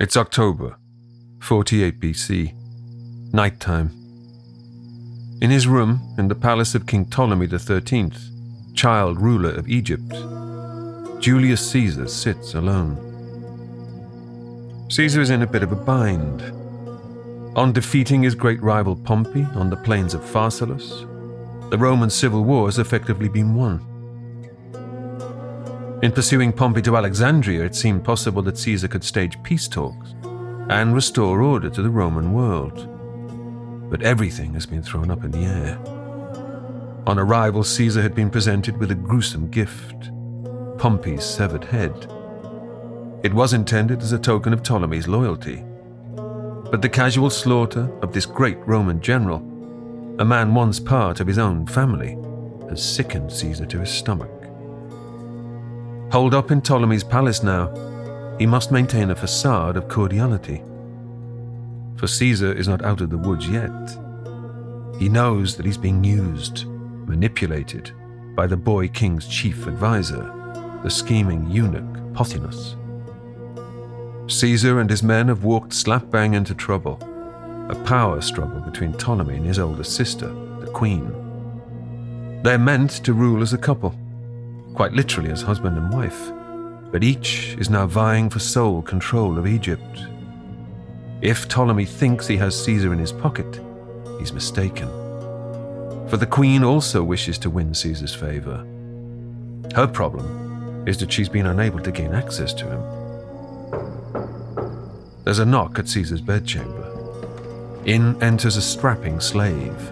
It's October, 48 BC, nighttime. In his room in the palace of King Ptolemy XIII, child ruler of Egypt, Julius Caesar sits alone. Caesar is in a bit of a bind. On defeating his great rival Pompey on the plains of Pharsalus, the Roman civil war has effectively been won. In pursuing Pompey to Alexandria, it seemed possible that Caesar could stage peace talks and restore order to the Roman world. But everything has been thrown up in the air. On arrival, Caesar had been presented with a gruesome gift Pompey's severed head. It was intended as a token of Ptolemy's loyalty. But the casual slaughter of this great Roman general, a man once part of his own family, has sickened Caesar to his stomach. Holed up in Ptolemy's palace now, he must maintain a facade of cordiality. For Caesar is not out of the woods yet. He knows that he's being used, manipulated by the boy king's chief advisor, the scheming eunuch Pothinus. Caesar and his men have walked slap bang into trouble, a power struggle between Ptolemy and his older sister, the queen. They're meant to rule as a couple, quite literally as husband and wife but each is now vying for sole control of Egypt. If Ptolemy thinks he has Caesar in his pocket, he's mistaken. For the Queen also wishes to win Caesar's favor. Her problem is that she's been unable to gain access to him. There's a knock at Caesar's bedchamber. In enters a strapping slave.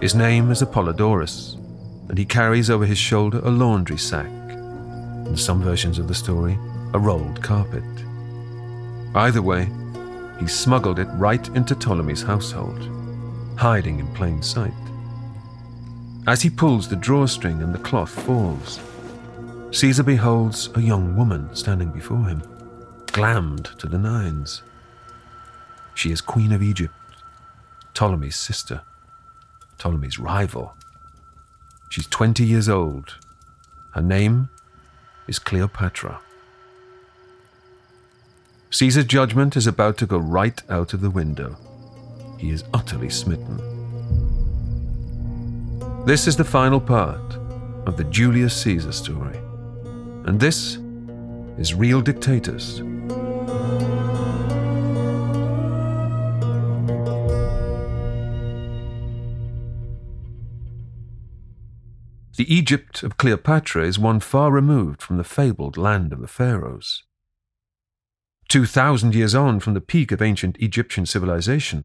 His name is Apollodorus, and he carries over his shoulder a laundry sack in some versions of the story, a rolled carpet. Either way, he smuggled it right into Ptolemy's household, hiding in plain sight. As he pulls the drawstring and the cloth falls, Caesar beholds a young woman standing before him, glammed to the nines. She is Queen of Egypt, Ptolemy's sister, Ptolemy's rival. She's 20 years old. Her name is Cleopatra. Caesar's judgment is about to go right out of the window. He is utterly smitten. This is the final part of the Julius Caesar story. And this is Real Dictators. The Egypt of Cleopatra is one far removed from the fabled land of the pharaohs. Two thousand years on from the peak of ancient Egyptian civilization,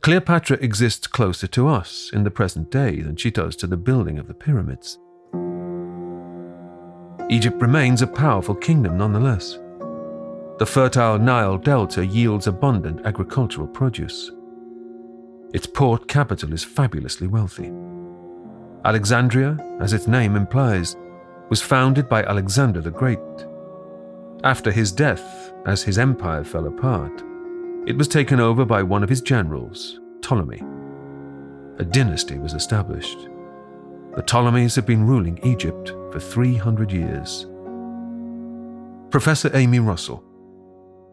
Cleopatra exists closer to us in the present day than she does to the building of the pyramids. Egypt remains a powerful kingdom nonetheless. The fertile Nile Delta yields abundant agricultural produce. Its port capital is fabulously wealthy. Alexandria, as its name implies, was founded by Alexander the Great. After his death, as his empire fell apart, it was taken over by one of his generals, Ptolemy. A dynasty was established. The Ptolemies have been ruling Egypt for 300 years. Professor Amy Russell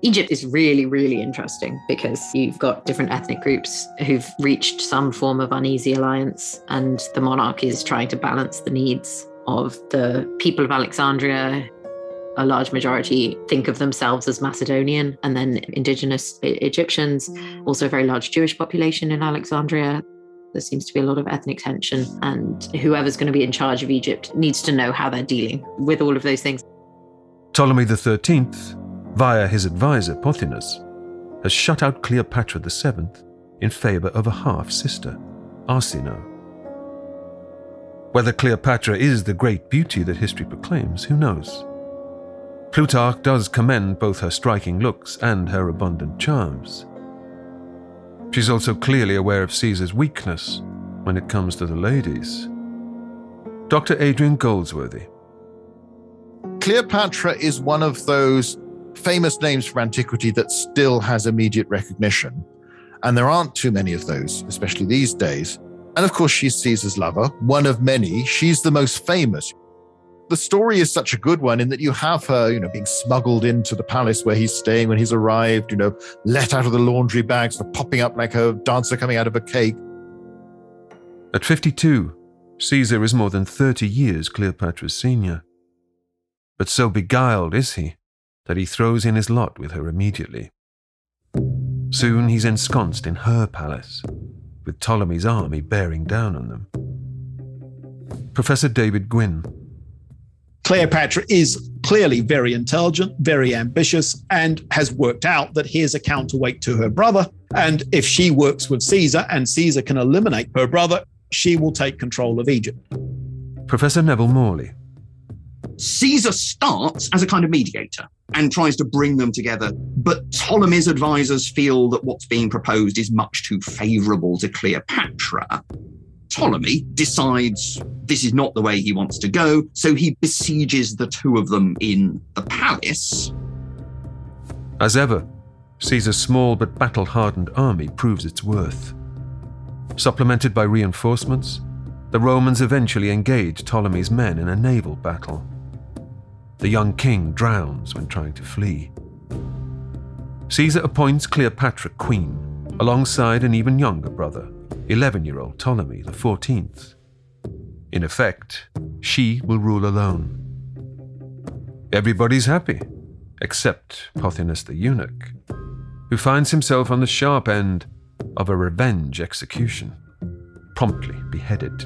Egypt is really, really interesting because you've got different ethnic groups who've reached some form of uneasy alliance, and the monarch is trying to balance the needs of the people of Alexandria. A large majority think of themselves as Macedonian, and then indigenous Egyptians, also a very large Jewish population in Alexandria. There seems to be a lot of ethnic tension, and whoever's going to be in charge of Egypt needs to know how they're dealing with all of those things. Ptolemy XIII via his advisor Pothinus, has shut out Cleopatra VII in favor of a half sister, Arsinoe. Whether Cleopatra is the great beauty that history proclaims, who knows? Plutarch does commend both her striking looks and her abundant charms. She's also clearly aware of Caesar's weakness when it comes to the ladies. Dr. Adrian Goldsworthy. Cleopatra is one of those famous names from antiquity that still has immediate recognition. And there aren't too many of those, especially these days. And of course, she's Caesar's lover, one of many. She's the most famous. the story is such a good one in that you have her, you know, being smuggled into the palace where he's staying when he's arrived, you know, let out of the laundry bags, for popping up like a dancer coming out of a cake. At 52, Caesar is more than 30 years Cleopatra's senior. But so beguiled is he that he throws in his lot with her immediately. Soon he's ensconced in her palace, with Ptolemy's army bearing down on them. Professor David Gwynn. Cleopatra is clearly very intelligent, very ambitious, and has worked out that here's a counterweight to her brother. And if she works with Caesar and Caesar can eliminate her brother, she will take control of Egypt. Professor Neville Morley. Caesar starts as a kind of mediator and tries to bring them together, but Ptolemy's advisors feel that what's being proposed is much too favorable to Cleopatra. Ptolemy decides this is not the way he wants to go, so he besieges the two of them in the palace. As ever, Caesar's small but battle hardened army proves its worth. Supplemented by reinforcements, the Romans eventually engage Ptolemy's men in a naval battle. The young king drowns when trying to flee. Caesar appoints Cleopatra queen, alongside an even younger brother, 11 year old Ptolemy XIV. In effect, she will rule alone. Everybody's happy, except Pothinus the eunuch, who finds himself on the sharp end of a revenge execution, promptly beheaded.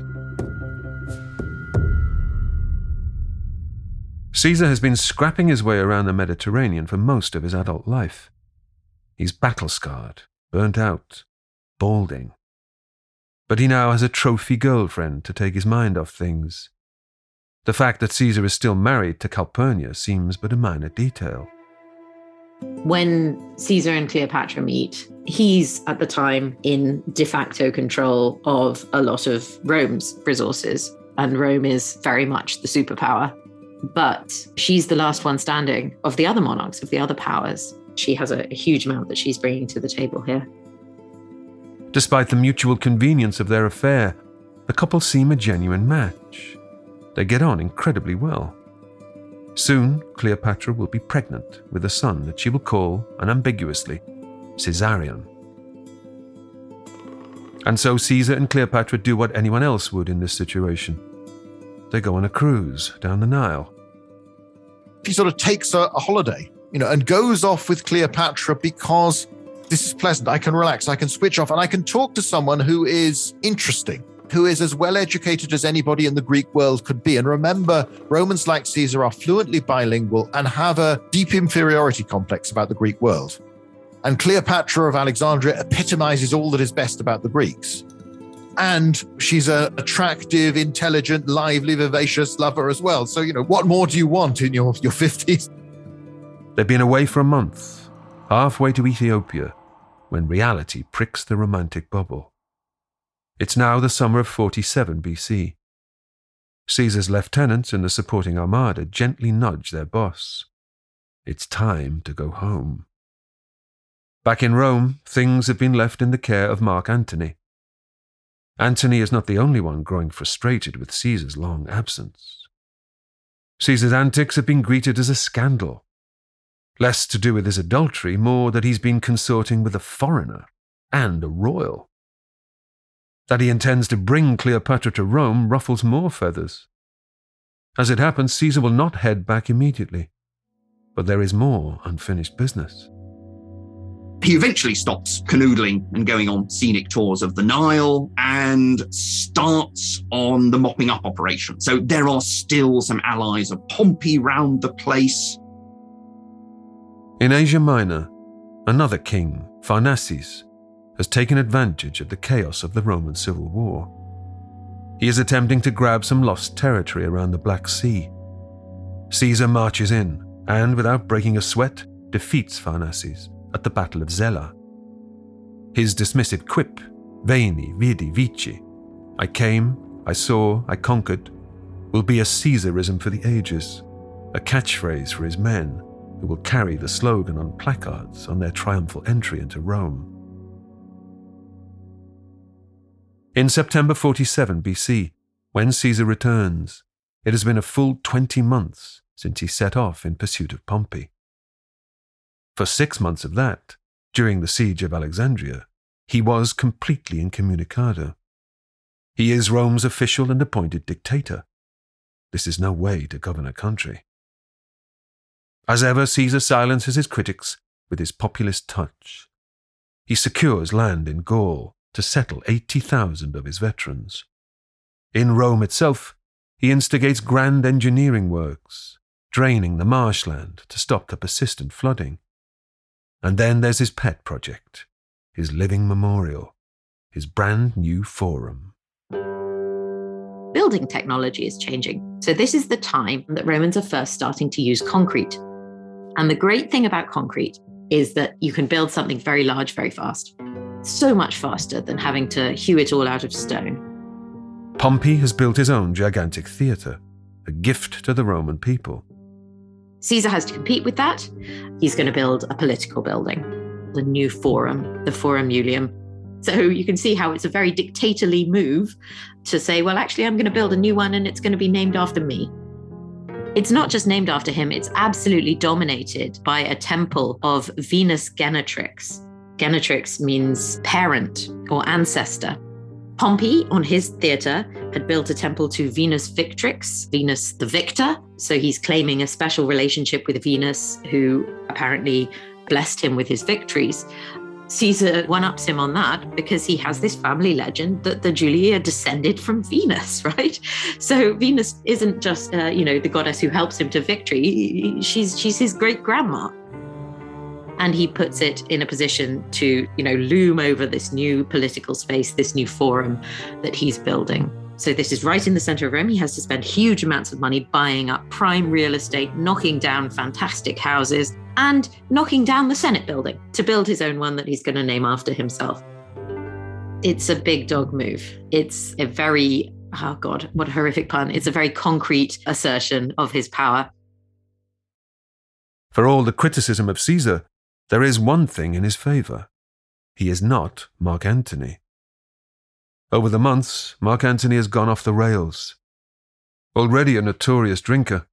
Caesar has been scrapping his way around the Mediterranean for most of his adult life. He's battle scarred, burnt out, balding. But he now has a trophy girlfriend to take his mind off things. The fact that Caesar is still married to Calpurnia seems but a minor detail. When Caesar and Cleopatra meet, he's at the time in de facto control of a lot of Rome's resources, and Rome is very much the superpower. But she's the last one standing of the other monarchs, of the other powers. She has a, a huge amount that she's bringing to the table here. Despite the mutual convenience of their affair, the couple seem a genuine match. They get on incredibly well. Soon, Cleopatra will be pregnant with a son that she will call, unambiguously, Caesarion. And so Caesar and Cleopatra do what anyone else would in this situation. They go on a cruise down the Nile. He sort of takes a, a holiday, you know, and goes off with Cleopatra because this is pleasant. I can relax, I can switch off, and I can talk to someone who is interesting who is as well educated as anybody in the Greek world could be. And remember, Romans like Caesar are fluently bilingual and have a deep inferiority complex about the Greek world. And Cleopatra of Alexandria epitomizes all that is best about the Greeks. And she's an attractive, intelligent, lively, vivacious lover as well. So, you know, what more do you want in your, your 50s? They've been away for a month, halfway to Ethiopia, when reality pricks the romantic bubble. It's now the summer of 47 BC. Caesar's lieutenants and the supporting armada gently nudge their boss. It's time to go home. Back in Rome, things have been left in the care of Mark Antony. Antony is not the only one growing frustrated with Caesar's long absence. Caesar's antics have been greeted as a scandal. Less to do with his adultery, more that he's been consorting with a foreigner and a royal. That he intends to bring Cleopatra to Rome ruffles more feathers. As it happens, Caesar will not head back immediately. But there is more unfinished business. He eventually stops canoodling and going on scenic tours of the Nile and starts on the mopping up operation. So there are still some allies of Pompey round the place. In Asia Minor, another king, Pharnaces, has taken advantage of the chaos of the Roman Civil War. He is attempting to grab some lost territory around the Black Sea. Caesar marches in and, without breaking a sweat, defeats Pharnaces at the Battle of Zela. His dismissive quip, Veni, Vidi, Vici, I came, I saw, I conquered, will be a Caesarism for the ages, a catchphrase for his men who will carry the slogan on placards on their triumphal entry into Rome. In September 47 BC, when Caesar returns, it has been a full 20 months since he set off in pursuit of Pompey. For six months of that, during the siege of Alexandria, he was completely incommunicado. He is Rome's official and appointed dictator. This is no way to govern a country. As ever, Caesar silences his critics with his populist touch. He secures land in Gaul to settle 80,000 of his veterans. In Rome itself, he instigates grand engineering works, draining the marshland to stop the persistent flooding. And then there's his pet project, his living memorial, his brand new forum. Building technology is changing. So, this is the time that Romans are first starting to use concrete. And the great thing about concrete is that you can build something very large very fast, so much faster than having to hew it all out of stone. Pompey has built his own gigantic theatre, a gift to the Roman people. Caesar has to compete with that. He's going to build a political building, the new forum, the Forum Iulium. So you can see how it's a very dictatorly move to say, well, actually, I'm going to build a new one and it's going to be named after me. It's not just named after him, it's absolutely dominated by a temple of Venus Genetrix. Genetrix means parent or ancestor. Pompey, on his theatre, had built a temple to Venus Victrix, Venus the victor. So he's claiming a special relationship with Venus, who apparently blessed him with his victories. Caesar one ups him on that because he has this family legend that the Julii are descended from Venus, right? So Venus isn't just uh, you know the goddess who helps him to victory; she's she's his great grandma, and he puts it in a position to you know loom over this new political space, this new forum that he's building. So this is right in the center of Rome. He has to spend huge amounts of money buying up prime real estate, knocking down fantastic houses, and knocking down the Senate building to build his own one that he's going to name after himself. It's a big dog move. It's a very, oh God, what a horrific pun. It's a very concrete assertion of his power. For all the criticism of Caesar, there is one thing in his favour. He is not Mark Antony. Over the months, Mark Antony has gone off the rails. Already a notorious drinker,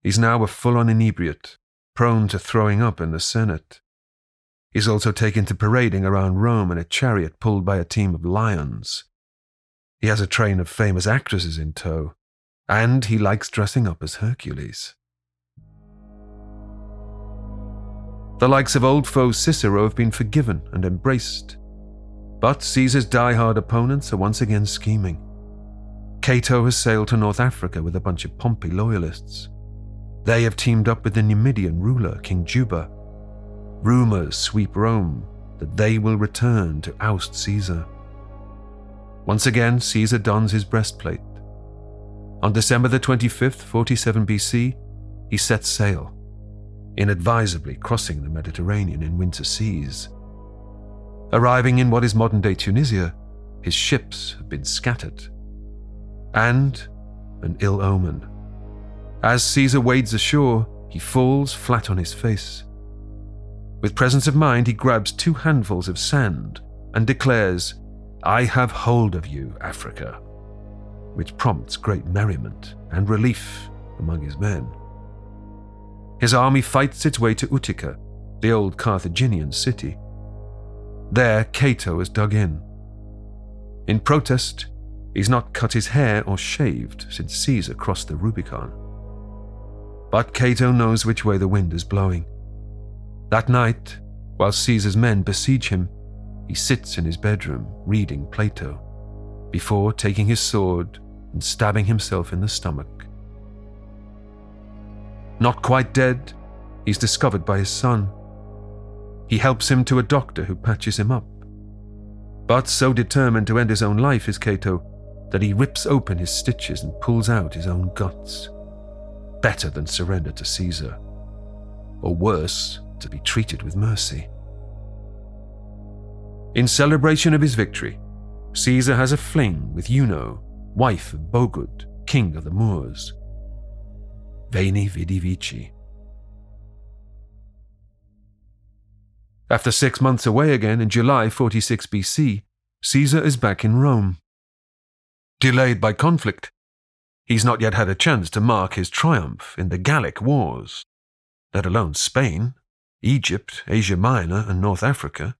he's now a full on inebriate prone to throwing up in the Senate. He's also taken to parading around Rome in a chariot pulled by a team of lions. He has a train of famous actresses in tow, and he likes dressing up as Hercules. The likes of old foe Cicero have been forgiven and embraced. But Caesar's die-hard opponents are once again scheming. Cato has sailed to North Africa with a bunch of Pompey loyalists. They have teamed up with the Numidian ruler, King Juba. Rumors sweep Rome that they will return to oust Caesar. Once again, Caesar dons his breastplate. On December the 25th, 47 BC, he sets sail, inadvisably crossing the Mediterranean in winter seas. Arriving in what is modern day Tunisia, his ships have been scattered. And an ill omen. As Caesar wades ashore, he falls flat on his face. With presence of mind, he grabs two handfuls of sand and declares, I have hold of you, Africa, which prompts great merriment and relief among his men. His army fights its way to Utica, the old Carthaginian city. There, Cato is dug in. In protest, he's not cut his hair or shaved since Caesar crossed the Rubicon. But Cato knows which way the wind is blowing. That night, while Caesar's men besiege him, he sits in his bedroom reading Plato, before taking his sword and stabbing himself in the stomach. Not quite dead, he's discovered by his son. He helps him to a doctor who patches him up. But so determined to end his own life is Cato that he rips open his stitches and pulls out his own guts better than surrender to Caesar, or worse, to be treated with mercy. In celebration of his victory, Caesar has a fling with Eunoe, wife of Bogud, king of the Moors. Veni vidi vici. After six months away again in July 46 BC, Caesar is back in Rome. Delayed by conflict, He's not yet had a chance to mark his triumph in the Gallic Wars, let alone Spain, Egypt, Asia Minor, and North Africa.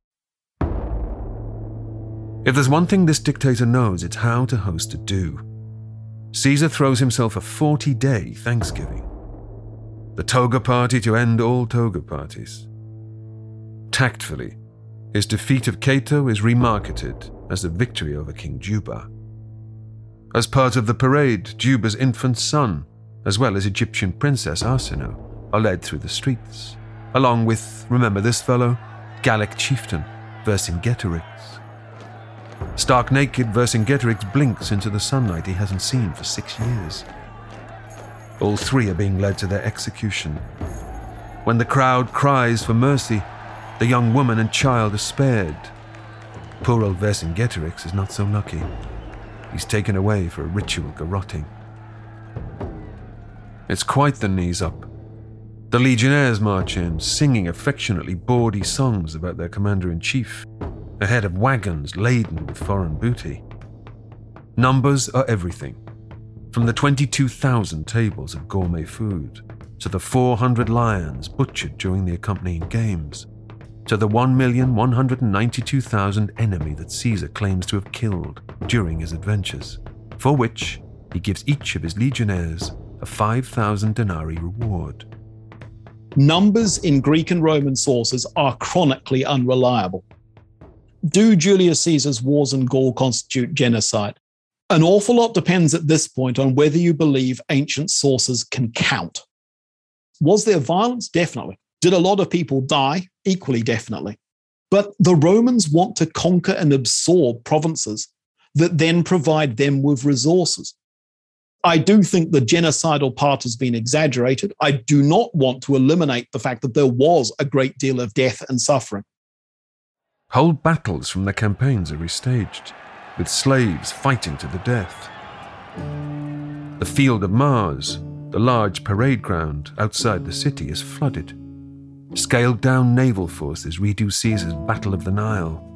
If there's one thing this dictator knows, it's how to host a do. Caesar throws himself a 40 day Thanksgiving. The toga party to end all toga parties. Tactfully, his defeat of Cato is remarketed as the victory over King Juba. As part of the parade, Juba's infant son, as well as Egyptian princess Arsinoe, are led through the streets, along with, remember this fellow, Gallic chieftain Vercingetorix. Stark naked, Vercingetorix blinks into the sunlight he hasn't seen for six years. All three are being led to their execution. When the crowd cries for mercy, the young woman and child are spared. Poor old Vercingetorix is not so lucky. He's taken away for a ritual garroting. It's quite the knees up. The legionnaires march in, singing affectionately bawdy songs about their commander in chief, ahead of wagons laden with foreign booty. Numbers are everything, from the 22,000 tables of gourmet food to the 400 lions butchered during the accompanying games to the 1,192,000 enemy that Caesar claims to have killed during his adventures, for which he gives each of his legionnaires a 5,000 denarii reward. Numbers in Greek and Roman sources are chronically unreliable. Do Julius Caesar's wars in Gaul constitute genocide? An awful lot depends at this point on whether you believe ancient sources can count. Was there violence? Definitely. Did a lot of people die? Equally, definitely. But the Romans want to conquer and absorb provinces that then provide them with resources. I do think the genocidal part has been exaggerated. I do not want to eliminate the fact that there was a great deal of death and suffering. Whole battles from the campaigns are restaged, with slaves fighting to the death. The Field of Mars, the large parade ground outside the city, is flooded. Scaled down naval forces redo Caesar's Battle of the Nile.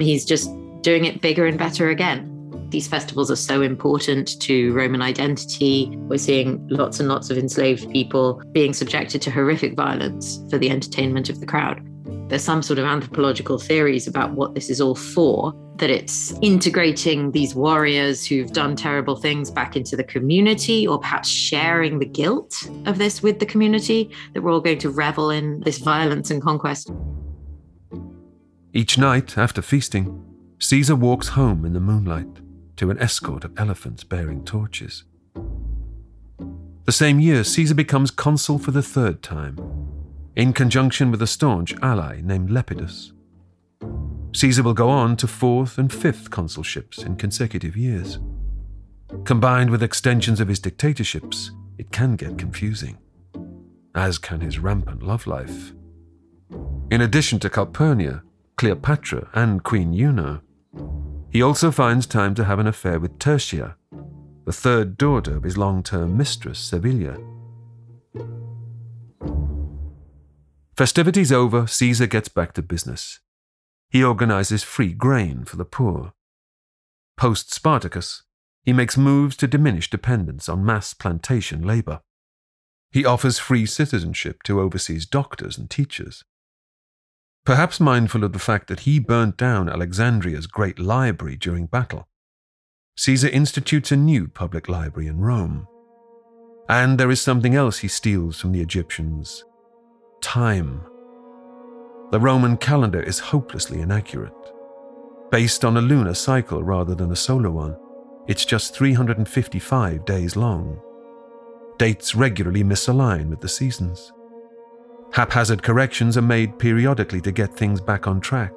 He's just doing it bigger and better again. These festivals are so important to Roman identity. We're seeing lots and lots of enslaved people being subjected to horrific violence for the entertainment of the crowd. There's some sort of anthropological theories about what this is all for, that it's integrating these warriors who've done terrible things back into the community, or perhaps sharing the guilt of this with the community, that we're all going to revel in this violence and conquest. Each night, after feasting, Caesar walks home in the moonlight to an escort of elephants bearing torches. The same year, Caesar becomes consul for the third time, in conjunction with a staunch ally named Lepidus. Caesar will go on to fourth and fifth consulships in consecutive years. Combined with extensions of his dictatorships, it can get confusing, as can his rampant love life. In addition to Calpurnia, Cleopatra, and Queen Eunoe, he also finds time to have an affair with Tertia, the third daughter of his long term mistress, Servilia. Festivities over, Caesar gets back to business. He organizes free grain for the poor. Post Spartacus, he makes moves to diminish dependence on mass plantation labor. He offers free citizenship to overseas doctors and teachers. Perhaps mindful of the fact that he burnt down Alexandria's great library during battle, Caesar institutes a new public library in Rome. And there is something else he steals from the Egyptians time. The Roman calendar is hopelessly inaccurate. Based on a lunar cycle rather than a solar one, it's just 355 days long. Dates regularly misalign with the seasons. Haphazard corrections are made periodically to get things back on track.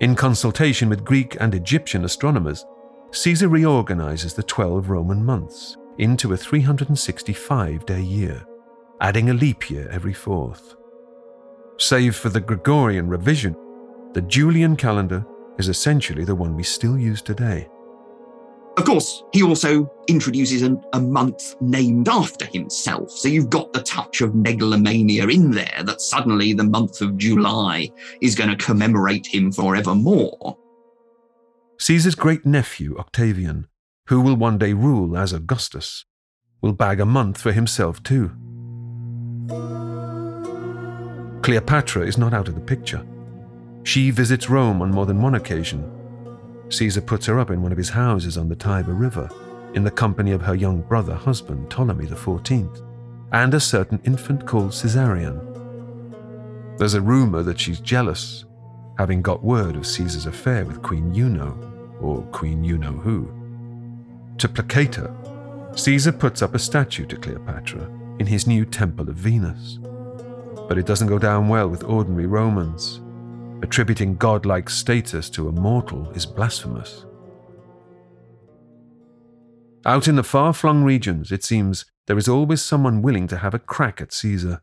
In consultation with Greek and Egyptian astronomers, Caesar reorganizes the 12 Roman months into a 365 day year, adding a leap year every fourth. Save for the Gregorian revision, the Julian calendar is essentially the one we still use today. Of course, he also introduces a, a, month named after himself. So you've got the touch of megalomania in there that suddenly the month of July is going to commemorate him forevermore. Caesar's great nephew, Octavian, who will one day rule as Augustus, will bag a month for himself too. Cleopatra is not out of the picture. She visits Rome on more than one occasion. Caesar puts her up in one of his houses on the Tiber River, in the company of her young brother husband, Ptolemy XIV, and a certain infant called Caesarion. There's a rumor that she's jealous, having got word of Caesar's affair with Queen Eunoe, or Queen you know who. To placate her, Caesar puts up a statue to Cleopatra in his new Temple of Venus. But it doesn't go down well with ordinary Romans. Attributing godlike status to a mortal is blasphemous. Out in the far flung regions, it seems there is always someone willing to have a crack at Caesar.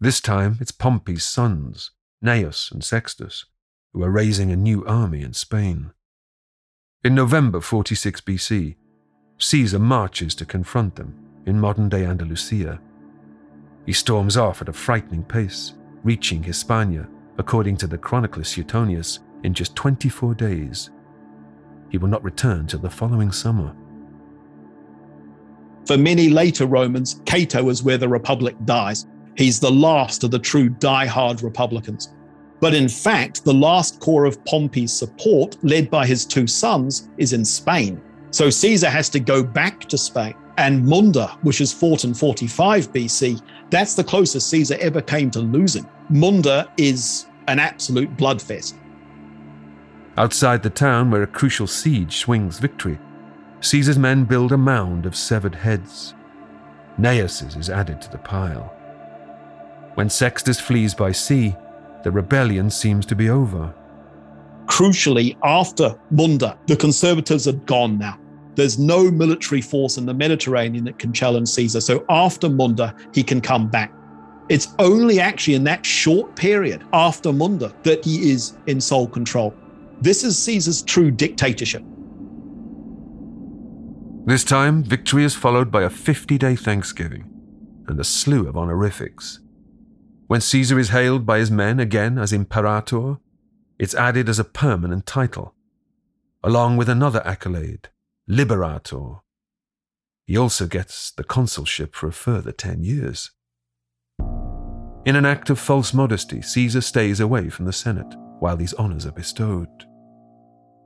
This time it's Pompey's sons, Gnaeus and Sextus, who are raising a new army in Spain. In November 46 BC, Caesar marches to confront them in modern day Andalusia. He storms off at a frightening pace, reaching Hispania, according to the chronicler Suetonius, in just 24 days. He will not return till the following summer. For many later Romans, Cato is where the Republic dies. He's the last of the true die-hard Republicans. But in fact, the last core of Pompey's support, led by his two sons, is in Spain. So Caesar has to go back to Spain. And Munda, which is fought in 45 BC, that's the closest Caesar ever came to losing. Munda is an absolute bloodfest. Outside the town, where a crucial siege swings victory, Caesar's men build a mound of severed heads. Gnaeus's is added to the pile. When Sextus flees by sea, the rebellion seems to be over. Crucially, after Munda, the conservatives are gone now. There's no military force in the Mediterranean that can challenge Caesar. So after Munda, he can come back. It's only actually in that short period after Munda that he is in sole control. This is Caesar's true dictatorship. This time, victory is followed by a 50 day Thanksgiving and a slew of honorifics. When Caesar is hailed by his men again as Imperator, it's added as a permanent title, along with another accolade, Liberator. He also gets the consulship for a further 10 years. In an act of false modesty, Caesar stays away from the Senate while these honors are bestowed.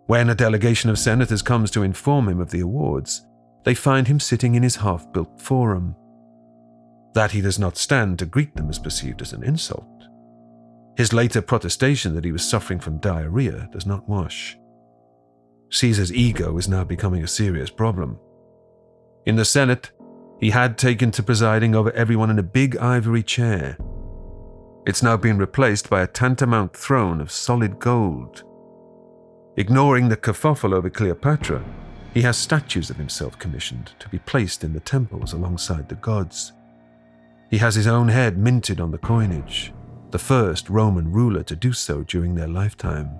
When a delegation of senators comes to inform him of the awards, they find him sitting in his half built forum. That he does not stand to greet them is perceived as an insult. His later protestation that he was suffering from diarrhea does not wash. Caesar's ego is now becoming a serious problem. In the Senate, he had taken to presiding over everyone in a big ivory chair. It's now been replaced by a tantamount throne of solid gold. Ignoring the kerfuffle over Cleopatra, he has statues of himself commissioned to be placed in the temples alongside the gods. He has his own head minted on the coinage, the first Roman ruler to do so during their lifetime.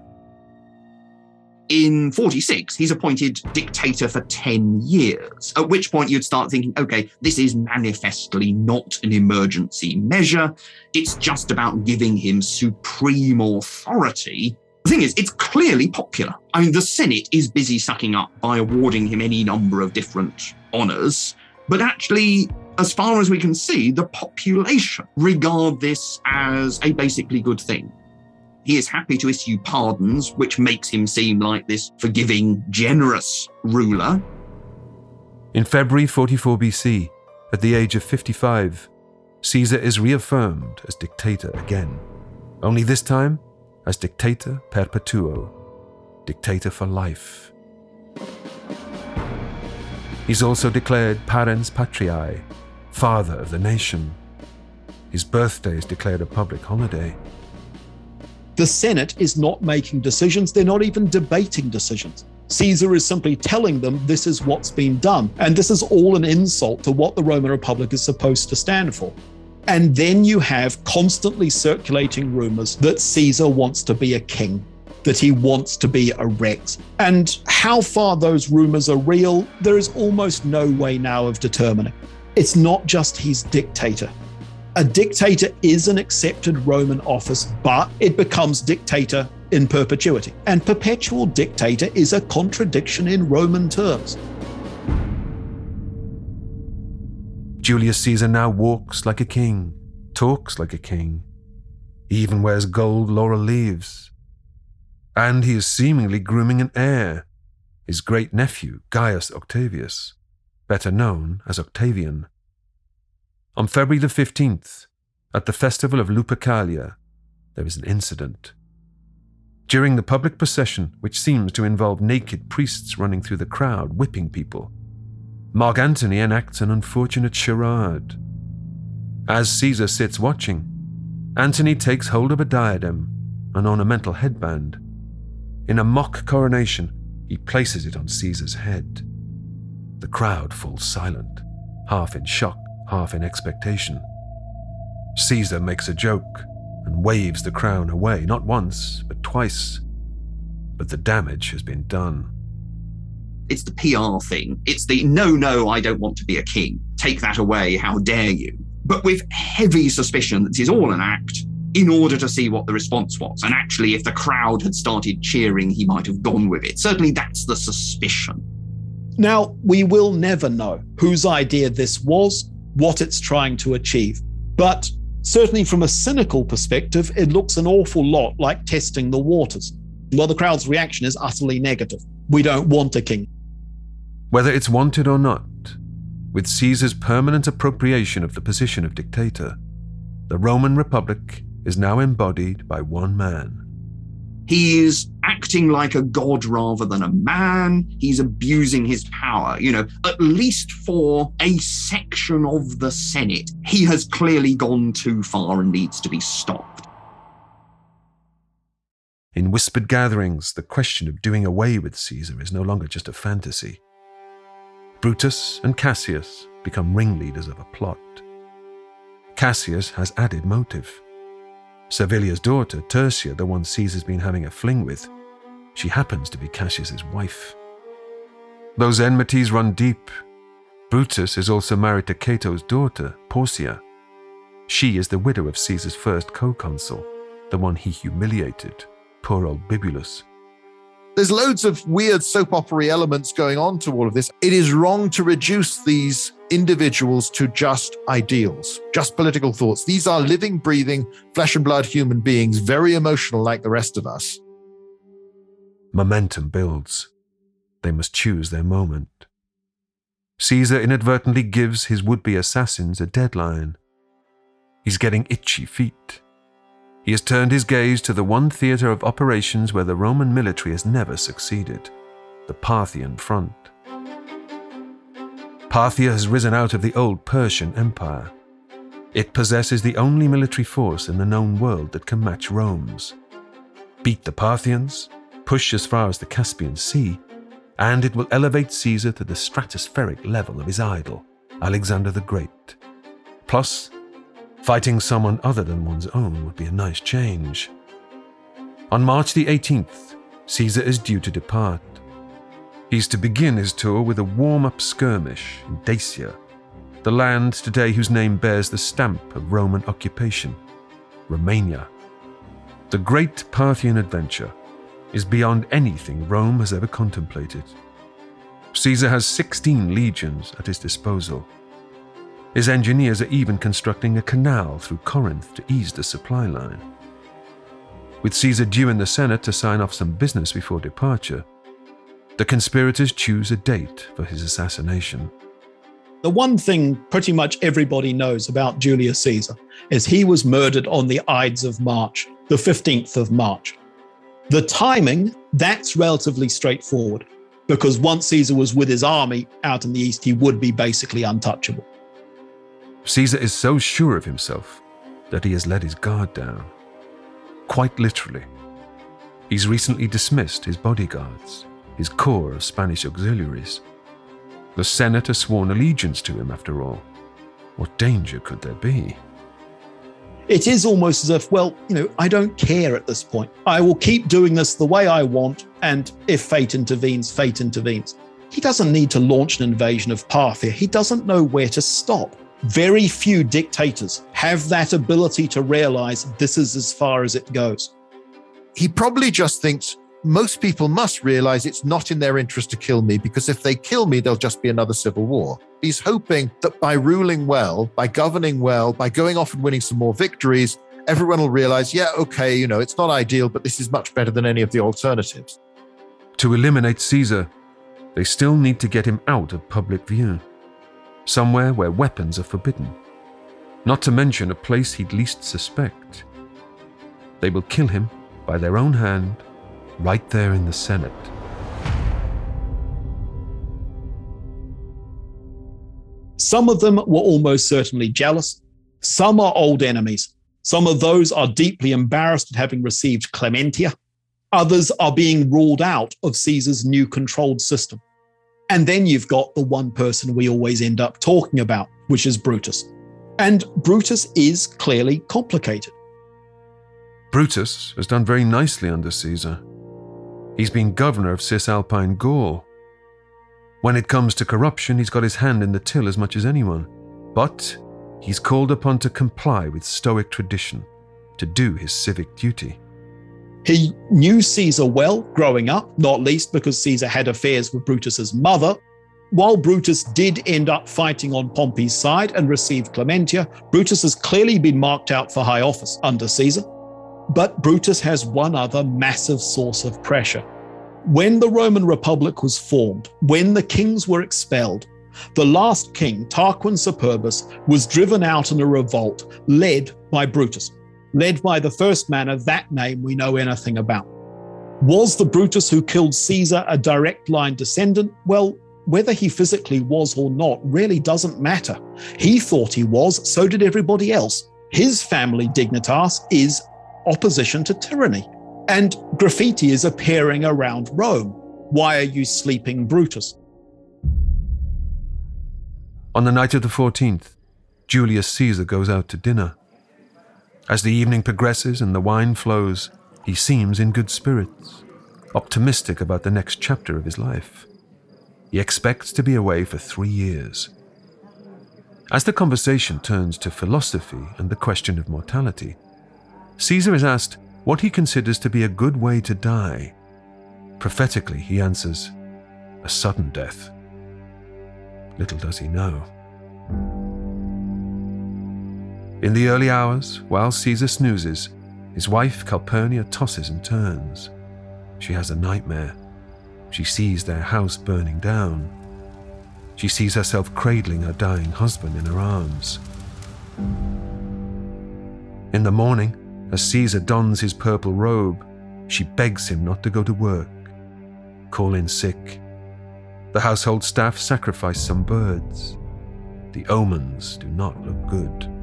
In 46, he's appointed dictator for 10 years, at which point you'd start thinking, okay, this is manifestly not an emergency measure. It's just about giving him supreme authority. The thing is, it's clearly popular. I mean, the Senate is busy sucking up by awarding him any number of different honors, but actually, as far as we can see, the population regard this as a basically good thing. He is happy to issue pardons, which makes him seem like this forgiving, generous ruler. In February 44 BC, at the age of 55, Caesar is reaffirmed as dictator again, only this time as dictator perpetuo, dictator for life. He's also declared parens patriae, father of the nation. His birthday is declared a public holiday. The Senate is not making decisions, they're not even debating decisions. Caesar is simply telling them this is what's been done. And this is all an insult to what the Roman Republic is supposed to stand for. And then you have constantly circulating rumors that Caesar wants to be a king, that he wants to be a rex. And how far those rumors are real, there is almost no way now of determining. It's not just he's dictator, a dictator is an accepted Roman office, but it becomes dictator in perpetuity. And perpetual dictator is a contradiction in Roman terms. Julius Caesar now walks like a king, talks like a king, he even wears gold laurel leaves. And he is seemingly grooming an heir, his great nephew, Gaius Octavius, better known as Octavian. On February the 15th, at the festival of Lupercalia, there is an incident. During the public procession, which seems to involve naked priests running through the crowd, whipping people, Mark Antony enacts an unfortunate charade. As Caesar sits watching, Antony takes hold of a diadem, an ornamental headband. In a mock coronation, he places it on Caesar's head. The crowd falls silent, half in shock, half in expectation. Caesar makes a joke and waves the crown away, not once, but twice. But the damage has been done. It's the PR thing. It's the no, no, I don't want to be a king. Take that away. How dare you? But with heavy suspicion that this is all an act in order to see what the response was. And actually, if the crowd had started cheering, he might have gone with it. Certainly, that's the suspicion. Now, we will never know whose idea this was, what it's trying to achieve. But certainly, from a cynical perspective, it looks an awful lot like testing the waters. Well, the crowd's reaction is utterly negative. We don't want a king. Whether it's wanted or not, with Caesar's permanent appropriation of the position of dictator, the Roman Republic is now embodied by one man. He's acting like a god rather than a man. He's abusing his power. You know, at least for a section of the Senate, he has clearly gone too far and needs to be stopped. In whispered gatherings, the question of doing away with Caesar is no longer just a fantasy. Brutus and Cassius become ringleaders of a plot. Cassius has added motive. Servilia's daughter, Tertia, the one Caesar's been having a fling with, she happens to be Cassius's wife. Those enmities run deep. Brutus is also married to Cato's daughter, Porcia. She is the widow of Caesar's first co-consul, the one he humiliated, poor old Bibulus. There's loads of weird soap opera elements going on to all of this. It is wrong to reduce these individuals to just ideals, just political thoughts. These are living, breathing, flesh and blood human beings, very emotional like the rest of us. Momentum builds. They must choose their moment. Caesar inadvertently gives his would be assassins a deadline. He's getting itchy feet. He has turned his gaze to the one theatre of operations where the Roman military has never succeeded the Parthian front. Parthia has risen out of the old Persian Empire. It possesses the only military force in the known world that can match Rome's. Beat the Parthians, push as far as the Caspian Sea, and it will elevate Caesar to the stratospheric level of his idol, Alexander the Great. Plus, fighting someone other than one's own would be a nice change. On March the 18th, Caesar is due to depart. He's to begin his tour with a warm up skirmish in Dacia, the land today whose name bears the stamp of Roman occupation Romania. The great Parthian adventure is beyond anything Rome has ever contemplated. Caesar has 16 legions at his disposal. His engineers are even constructing a canal through Corinth to ease the supply line. With Caesar due in the Senate to sign off some business before departure, the conspirators choose a date for his assassination. The one thing pretty much everybody knows about Julius Caesar is he was murdered on the Ides of March, the 15th of March. The timing, that's relatively straightforward because once Caesar was with his army out in the east, he would be basically untouchable. Caesar is so sure of himself that he has let his guard down. Quite literally. He's recently dismissed his bodyguards his corps of Spanish auxiliaries. The Senate has sworn allegiance to him, after all. What danger could there be? It is almost as if, well, you know, I don't care at this point. I will keep doing this the way I want, and if fate intervenes, fate intervenes. He doesn't need to launch an invasion of Parthia. He doesn't know where to stop. Very few dictators have that ability to realize this is as far as it goes he probably just thinks most people must realize it's not in their interest to kill me because if they kill me, there'll just be another civil war. He's hoping that by ruling well, by governing well, by going off and winning some more victories, everyone will realize, yeah, okay, you know, it's not ideal, but this is much better than any of the alternatives. To eliminate Caesar, they still need to get him out of public view, somewhere where weapons are forbidden, not to mention a place he'd least suspect. They will kill him by their own hand right there in the Senate. Some of them were almost certainly jealous. Some are old enemies. Some of those are deeply embarrassed at having received clementia. Others are being ruled out of Caesar's new controlled system. And then you've got the one person we always end up talking about, which is Brutus. And Brutus is clearly complicated. Brutus has done very nicely under Caesar. He's been governor of Cisalpine Gaul. When it comes to corruption, he's got his hand in the till as much as anyone. But he's called upon to comply with Stoic tradition, to do his civic duty. He knew Caesar well growing up, not least because Caesar had affairs with Brutus's mother. While Brutus did end up fighting on Pompey's side and received clementia, Brutus has clearly been marked out for high office under Caesar. But Brutus has one other massive source of pressure. When the Roman Republic was formed, when the kings were expelled, the last king, Tarquin Superbus, was driven out in a revolt led by Brutus, led by the first man of that name we know anything about. Was the Brutus who killed Caesar a direct line descendant? Well, whether he physically was or not really doesn't matter. He thought he was, so did everybody else. His family dignitas is opposition to tyranny. And graffiti is appearing around Rome. Why are you sleeping, Brutus? On the night of the 14th, Julius Caesar goes out to dinner. As the evening progresses and the wine flows, he seems in good spirits, optimistic about the next chapter of his life. He expects to be away for three years. As the conversation turns to philosophy and the question of mortality, Caesar is asked what he considers to be a good way to die. Prophetically, he answers, a sudden death. Little does he know. In the early hours, while Caesar snoozes, his wife Calpurnia tosses and turns. She has a nightmare. She sees their house burning down. She sees herself cradling her dying husband in her arms. In the morning, as Caesar dons his purple robe, she begs him not to go to work. Call in sick. The household staff sacrifice some birds. The omens do not look good.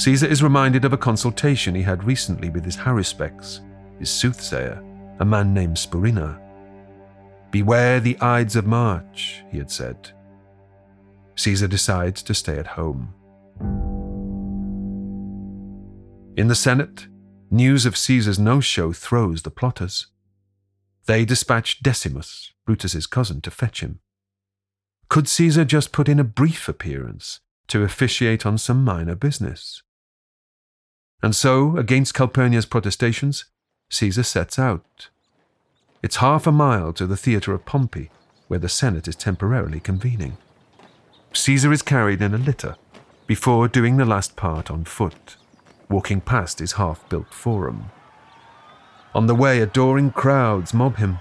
Caesar is reminded of a consultation he had recently with his haruspices, his soothsayer, a man named Spurina. Beware the Ides of March, he had said. Caesar decides to stay at home. In the Senate, news of Caesar's no show throws the plotters. They dispatch Decimus, Brutus's cousin, to fetch him. Could Caesar just put in a brief appearance to officiate on some minor business? And so, against Calpurnia's protestations, Caesar sets out. It's half a mile to the theatre of Pompey, where the Senate is temporarily convening. Caesar is carried in a litter before doing the last part on foot walking past his half built forum. On the way, adoring crowds mob him.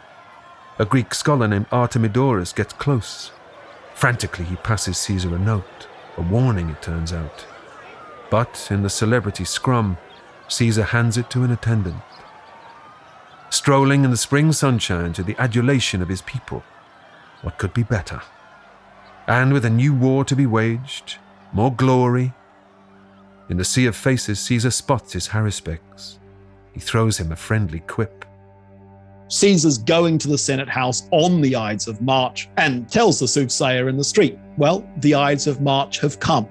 A Greek scholar named Artemidorus gets close. Frantically, he passes Caesar a note, a warning, it turns out. But in the celebrity scrum, Caesar hands it to an attendant. Strolling in the spring sunshine to the adulation of his people, what could be better? And with a new war to be waged, more glory, in the sea of faces, Caesar spots his haruspices. He throws him a friendly quip. Caesar's going to the Senate House on the Ides of March and tells the soothsayer in the street, Well, the Ides of March have come.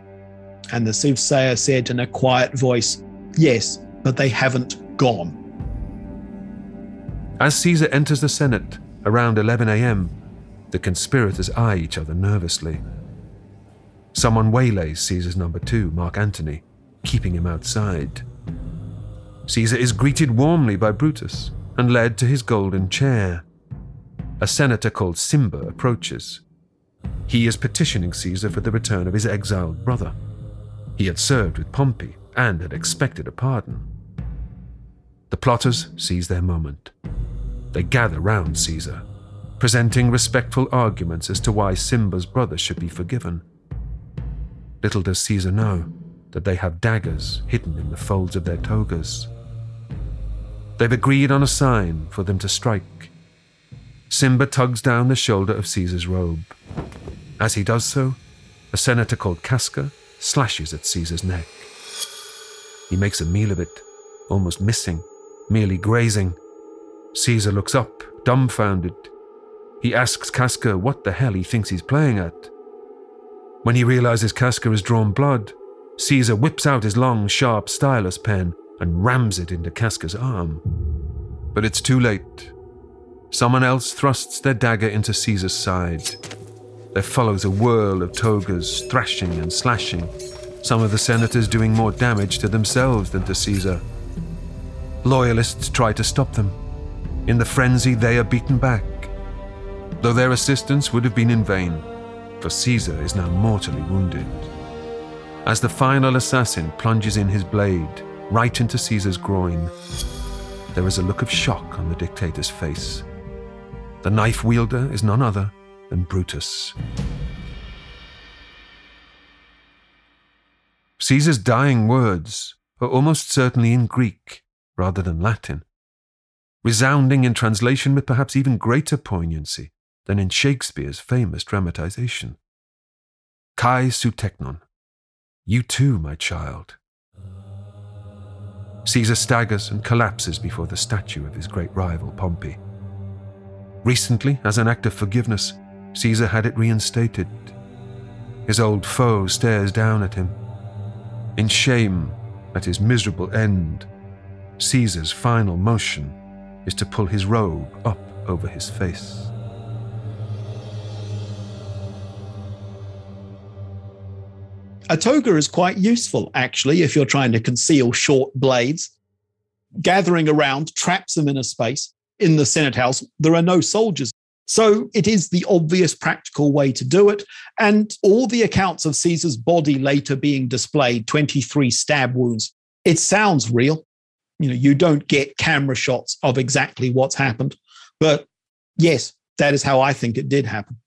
And the soothsayer said in a quiet voice, Yes, but they haven't gone. As Caesar enters the Senate around 11 a.m., the conspirators eye each other nervously. Someone waylays Caesar's number two, Mark Antony keeping him outside. Caesar is greeted warmly by Brutus and led to his golden chair. A senator called Cimber approaches. He is petitioning Caesar for the return of his exiled brother. He had served with Pompey and had expected a pardon. The plotters seize their moment. They gather round Caesar, presenting respectful arguments as to why Cimber's brother should be forgiven. Little does Caesar know that they have daggers hidden in the folds of their togas. They've agreed on a sign for them to strike. Cimber tugs down the shoulder of Caesar's robe. As he does so, a senator called Casca slashes at Caesar's neck. He makes a meal of it, almost missing, merely grazing. Caesar looks up, dumbfounded. He asks Casca what the hell he thinks he's playing at. When he realizes Casca has drawn blood, Caesar whips out his long, sharp stylus pen and rams it into Casca's arm. But it's too late. Someone else thrusts their dagger into Caesar's side. There follows a whirl of togas, thrashing and slashing, some of the senators doing more damage to themselves than to Caesar. Loyalists try to stop them. In the frenzy, they are beaten back. Though their assistance would have been in vain, for Caesar is now mortally wounded. As the final assassin plunges in his blade right into Caesar's groin, there is a look of shock on the dictator's face. The knife wielder is none other than Brutus. Caesar's dying words are almost certainly in Greek rather than Latin, resounding in translation with perhaps even greater poignancy than in Shakespeare's famous dramatization. Kai su teknon, you too, my child. Caesar staggers and collapses before the statue of his great rival Pompey. Recently, as an act of forgiveness, Caesar had it reinstated. His old foe stares down at him. In shame at his miserable end, Caesar's final motion is to pull his robe up over his face. A toga is quite useful, actually, if you're trying to conceal short blades. Gathering around traps them in a space. In the Senate House, there are no soldiers. So it is the obvious practical way to do it. And all the accounts of Caesar's body later being displayed 23 stab wounds it sounds real. You know, you don't get camera shots of exactly what's happened. But yes, that is how I think it did happen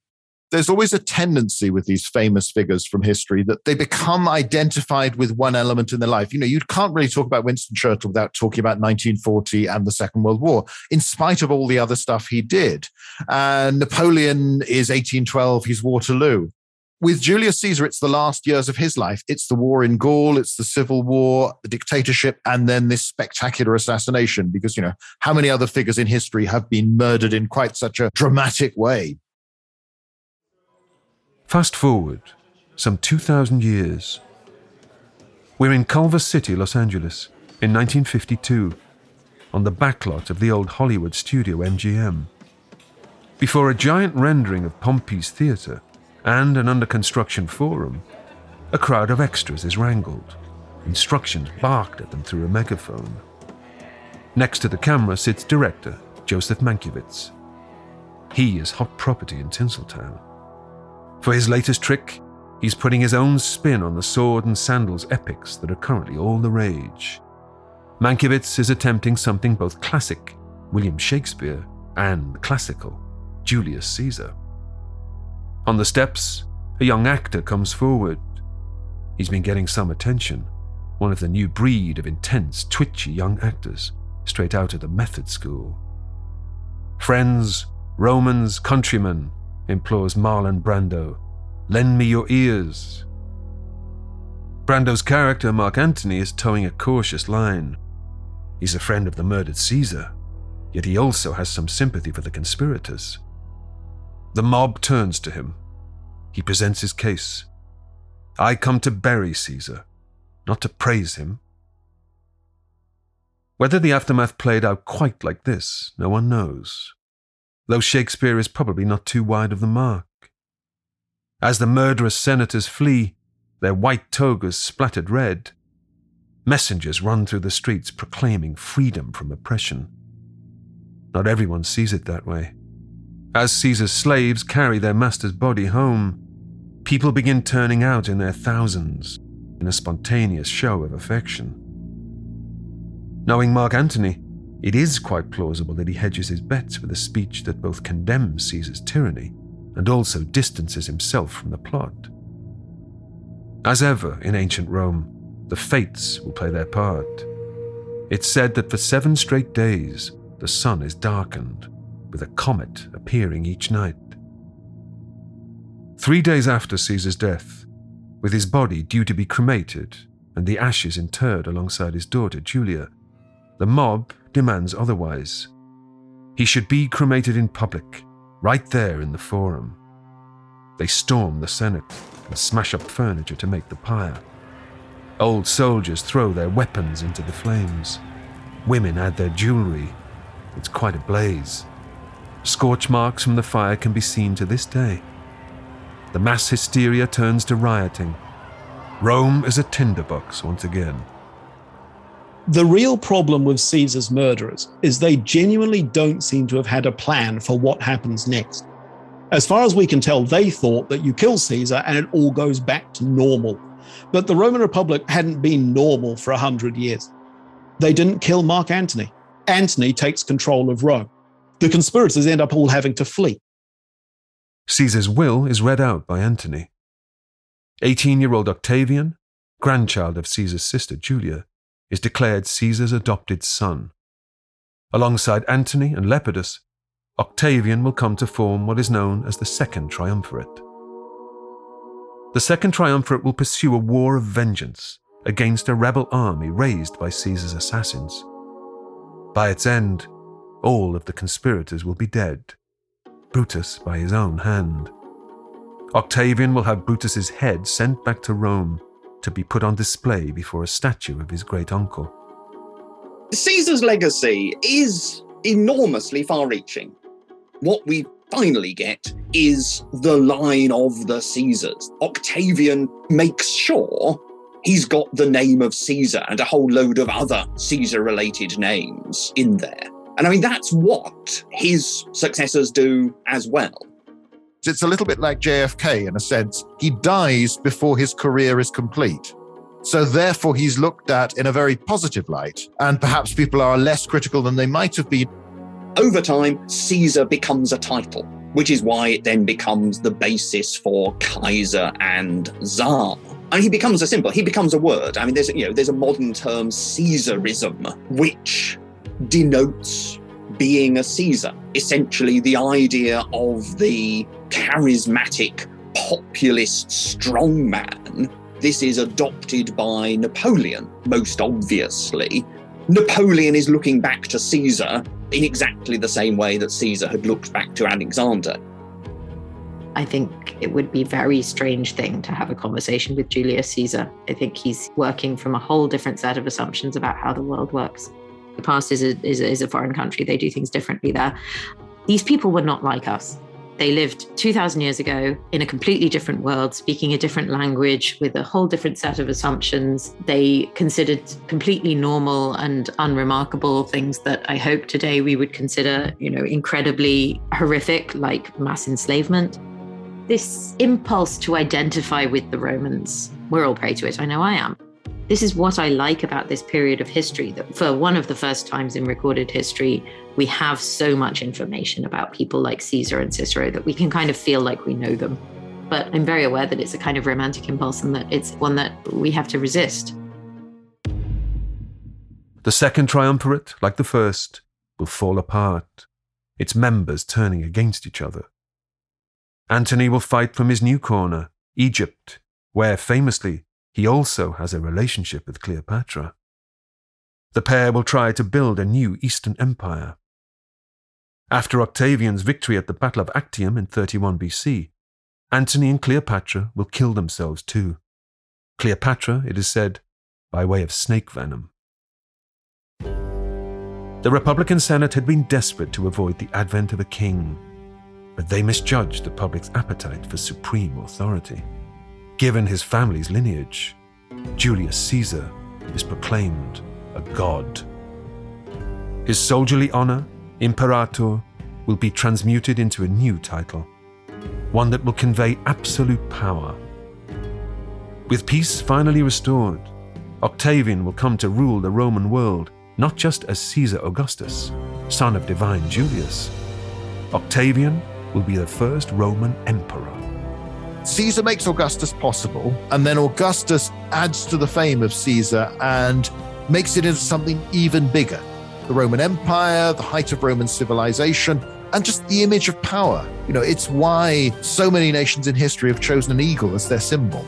there's always a tendency with these famous figures from history that they become identified with one element in their life. You know, you can't really talk about Winston Churchill without talking about 1940 and the Second World War, in spite of all the other stuff he did. And Napoleon is 1812, he's Waterloo. With Julius Caesar, it's the last years of his life. It's the war in Gaul, it's the civil war, the dictatorship, and then this spectacular assassination. Because, you know, how many other figures in history have been murdered in quite such a dramatic way? Fast forward some 2,000 years. We're in Culver City, Los Angeles, in 1952, on the backlot of the old Hollywood studio MGM. Before a giant rendering of Pompey's theatre and an under construction forum, a crowd of extras is wrangled, instructions barked at them through a megaphone. Next to the camera sits director Joseph Mankiewicz. He is hot property in Tinseltown. For his latest trick, he's putting his own spin on the sword and sandals epics that are currently all the rage. Mankiewicz is attempting something both classic, William Shakespeare, and classical, Julius Caesar. On the steps, a young actor comes forward. He's been getting some attention, one of the new breed of intense, twitchy young actors, straight out of the method school. Friends, Romans, countrymen, implores Marlon Brando. Lend me your ears. Brando's character, Mark Antony, is toeing a cautious line. He's a friend of the murdered Caesar, yet he also has some sympathy for the conspirators. The mob turns to him. He presents his case. I come to bury Caesar, not to praise him. Whether the aftermath played out quite like this, no one knows though Shakespeare is probably not too wide of the mark. As the murderous senators flee, their white togas splattered red, Messengers run through the streets proclaiming freedom from oppression. Not everyone sees it that way. As Caesar's slaves carry their master's body home, people begin turning out in their thousands in a spontaneous show of affection. Knowing Mark Antony, it is quite plausible that he hedges his bets with a speech that both condemns Caesar's tyranny and also distances himself from the plot. As ever in ancient Rome, the fates will play their part. It's said that for seven straight days, the sun is darkened, with a comet appearing each night. Three days after Caesar's death, with his body due to be cremated and the ashes interred alongside his daughter Julia, the mob demands otherwise. He should be cremated in public, right there in the forum. They storm the Senate and smash up furniture to make the pyre. Old soldiers throw their weapons into the flames. Women add their jewelry. It's quite a blaze. Scorch marks from the fire can be seen to this day. The mass hysteria turns to rioting. Rome is a tinderbox once again. The real problem with Caesar's murderers is they genuinely don't seem to have had a plan for what happens next. As far as we can tell, they thought that you kill Caesar and it all goes back to normal. But the Roman Republic hadn't been normal for a hundred years. They didn't kill Mark Antony. Antony takes control of Rome. The conspirators end up all having to flee. Caesar's will is read out by Antony. 18 year old Octavian, grandchild of Caesar's sister Julia, is declared Caesar's adopted son. Alongside Antony and Lepidus, Octavian will come to form what is known as the Second Triumvirate. The Second Triumvirate will pursue a war of vengeance against a rebel army raised by Caesar's assassins. By its end, all of the conspirators will be dead, Brutus by his own hand. Octavian will have Brutus's head sent back to Rome to be put on display before a statue of his great uncle. Caesar's legacy is enormously far reaching. What we finally get is the line of the Caesars. Octavian makes sure he's got the name of Caesar and a whole load of other Caesar related names in there. And I mean, that's what his successors do as well. It's a little bit like JFK in a sense. He dies before his career is complete. So, therefore, he's looked at in a very positive light, and perhaps people are less critical than they might have been over time, Caesar becomes a title, which is why it then becomes the basis for Kaiser and Tsar. And he becomes a symbol, he becomes a word. I mean, there's you know, there's a modern term Caesarism, which denotes being a Caesar. Essentially, the idea of the charismatic populist strongman. This is adopted by Napoleon, most obviously. Napoleon is looking back to Caesar in exactly the same way that Caesar had looked back to Alexander. I think it would be a very strange thing to have a conversation with Julius Caesar. I think he's working from a whole different set of assumptions about how the world works. The past is a, is a, is a foreign country, they do things differently there. These people were not like us. They lived 2,000 years ago in a completely different world, speaking a different language with a whole different set of assumptions. They considered completely normal and unremarkable things that I hope today we would consider, you know, incredibly horrific, like mass enslavement. This impulse to identify with the Romans, we're all prey to it. I know I am. This is what I like about this period of history that for one of the first times in recorded history, we have so much information about people like Caesar and Cicero that we can kind of feel like we know them. But I'm very aware that it's a kind of romantic impulse and that it's one that we have to resist. The second triumvirate, like the first, will fall apart, its members turning against each other. Antony will fight from his new corner, Egypt, where famously he also has a relationship with Cleopatra. The pair will try to build a new Eastern Empire. After Octavian's victory at the Battle of Actium in 31 BC, Antony and Cleopatra will kill themselves too. Cleopatra, it is said, by way of snake venom. The Republican Senate had been desperate to avoid the advent of a king, but they misjudged the public's appetite for supreme authority. Given his family's lineage, Julius Caesar is proclaimed a god. His soldierly honor, Imperator, will be transmuted into a new title, one that will convey absolute power. With peace finally restored, Octavian will come to rule the Roman world not just as Caesar Augustus, son of divine Julius. Octavian will be the first Roman emperor. Caesar makes Augustus possible, and then Augustus adds to the fame of Caesar and makes it into something even bigger. The Roman Empire, the height of Roman civilization, and just the image of power. You know, it's why so many nations in history have chosen an eagle as their symbol,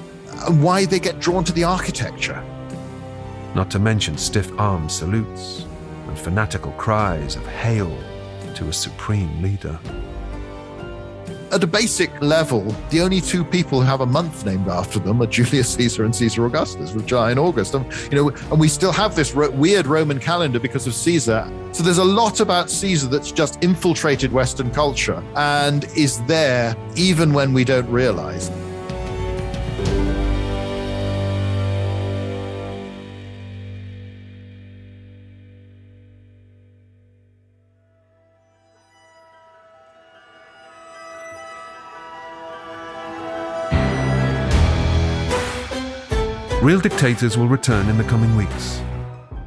and why they get drawn to the architecture. Not to mention stiff armed salutes and fanatical cries of hail to a supreme leader at a basic level, the only two people who have a month named after them are Julius Caesar and Caesar Augustus, with July and August. And, you know, and we still have this ro- weird Roman calendar because of Caesar. So there's a lot about Caesar that's just infiltrated Western culture and is there even when we don't realize. Real Dictators will return in the coming weeks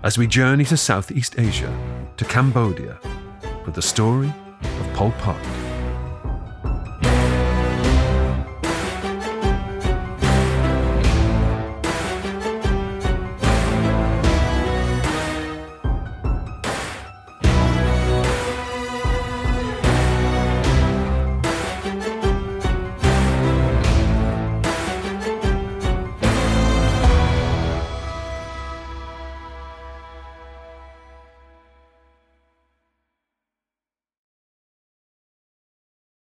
as we journey to Southeast Asia, to Cambodia, for the story of Pol Pot.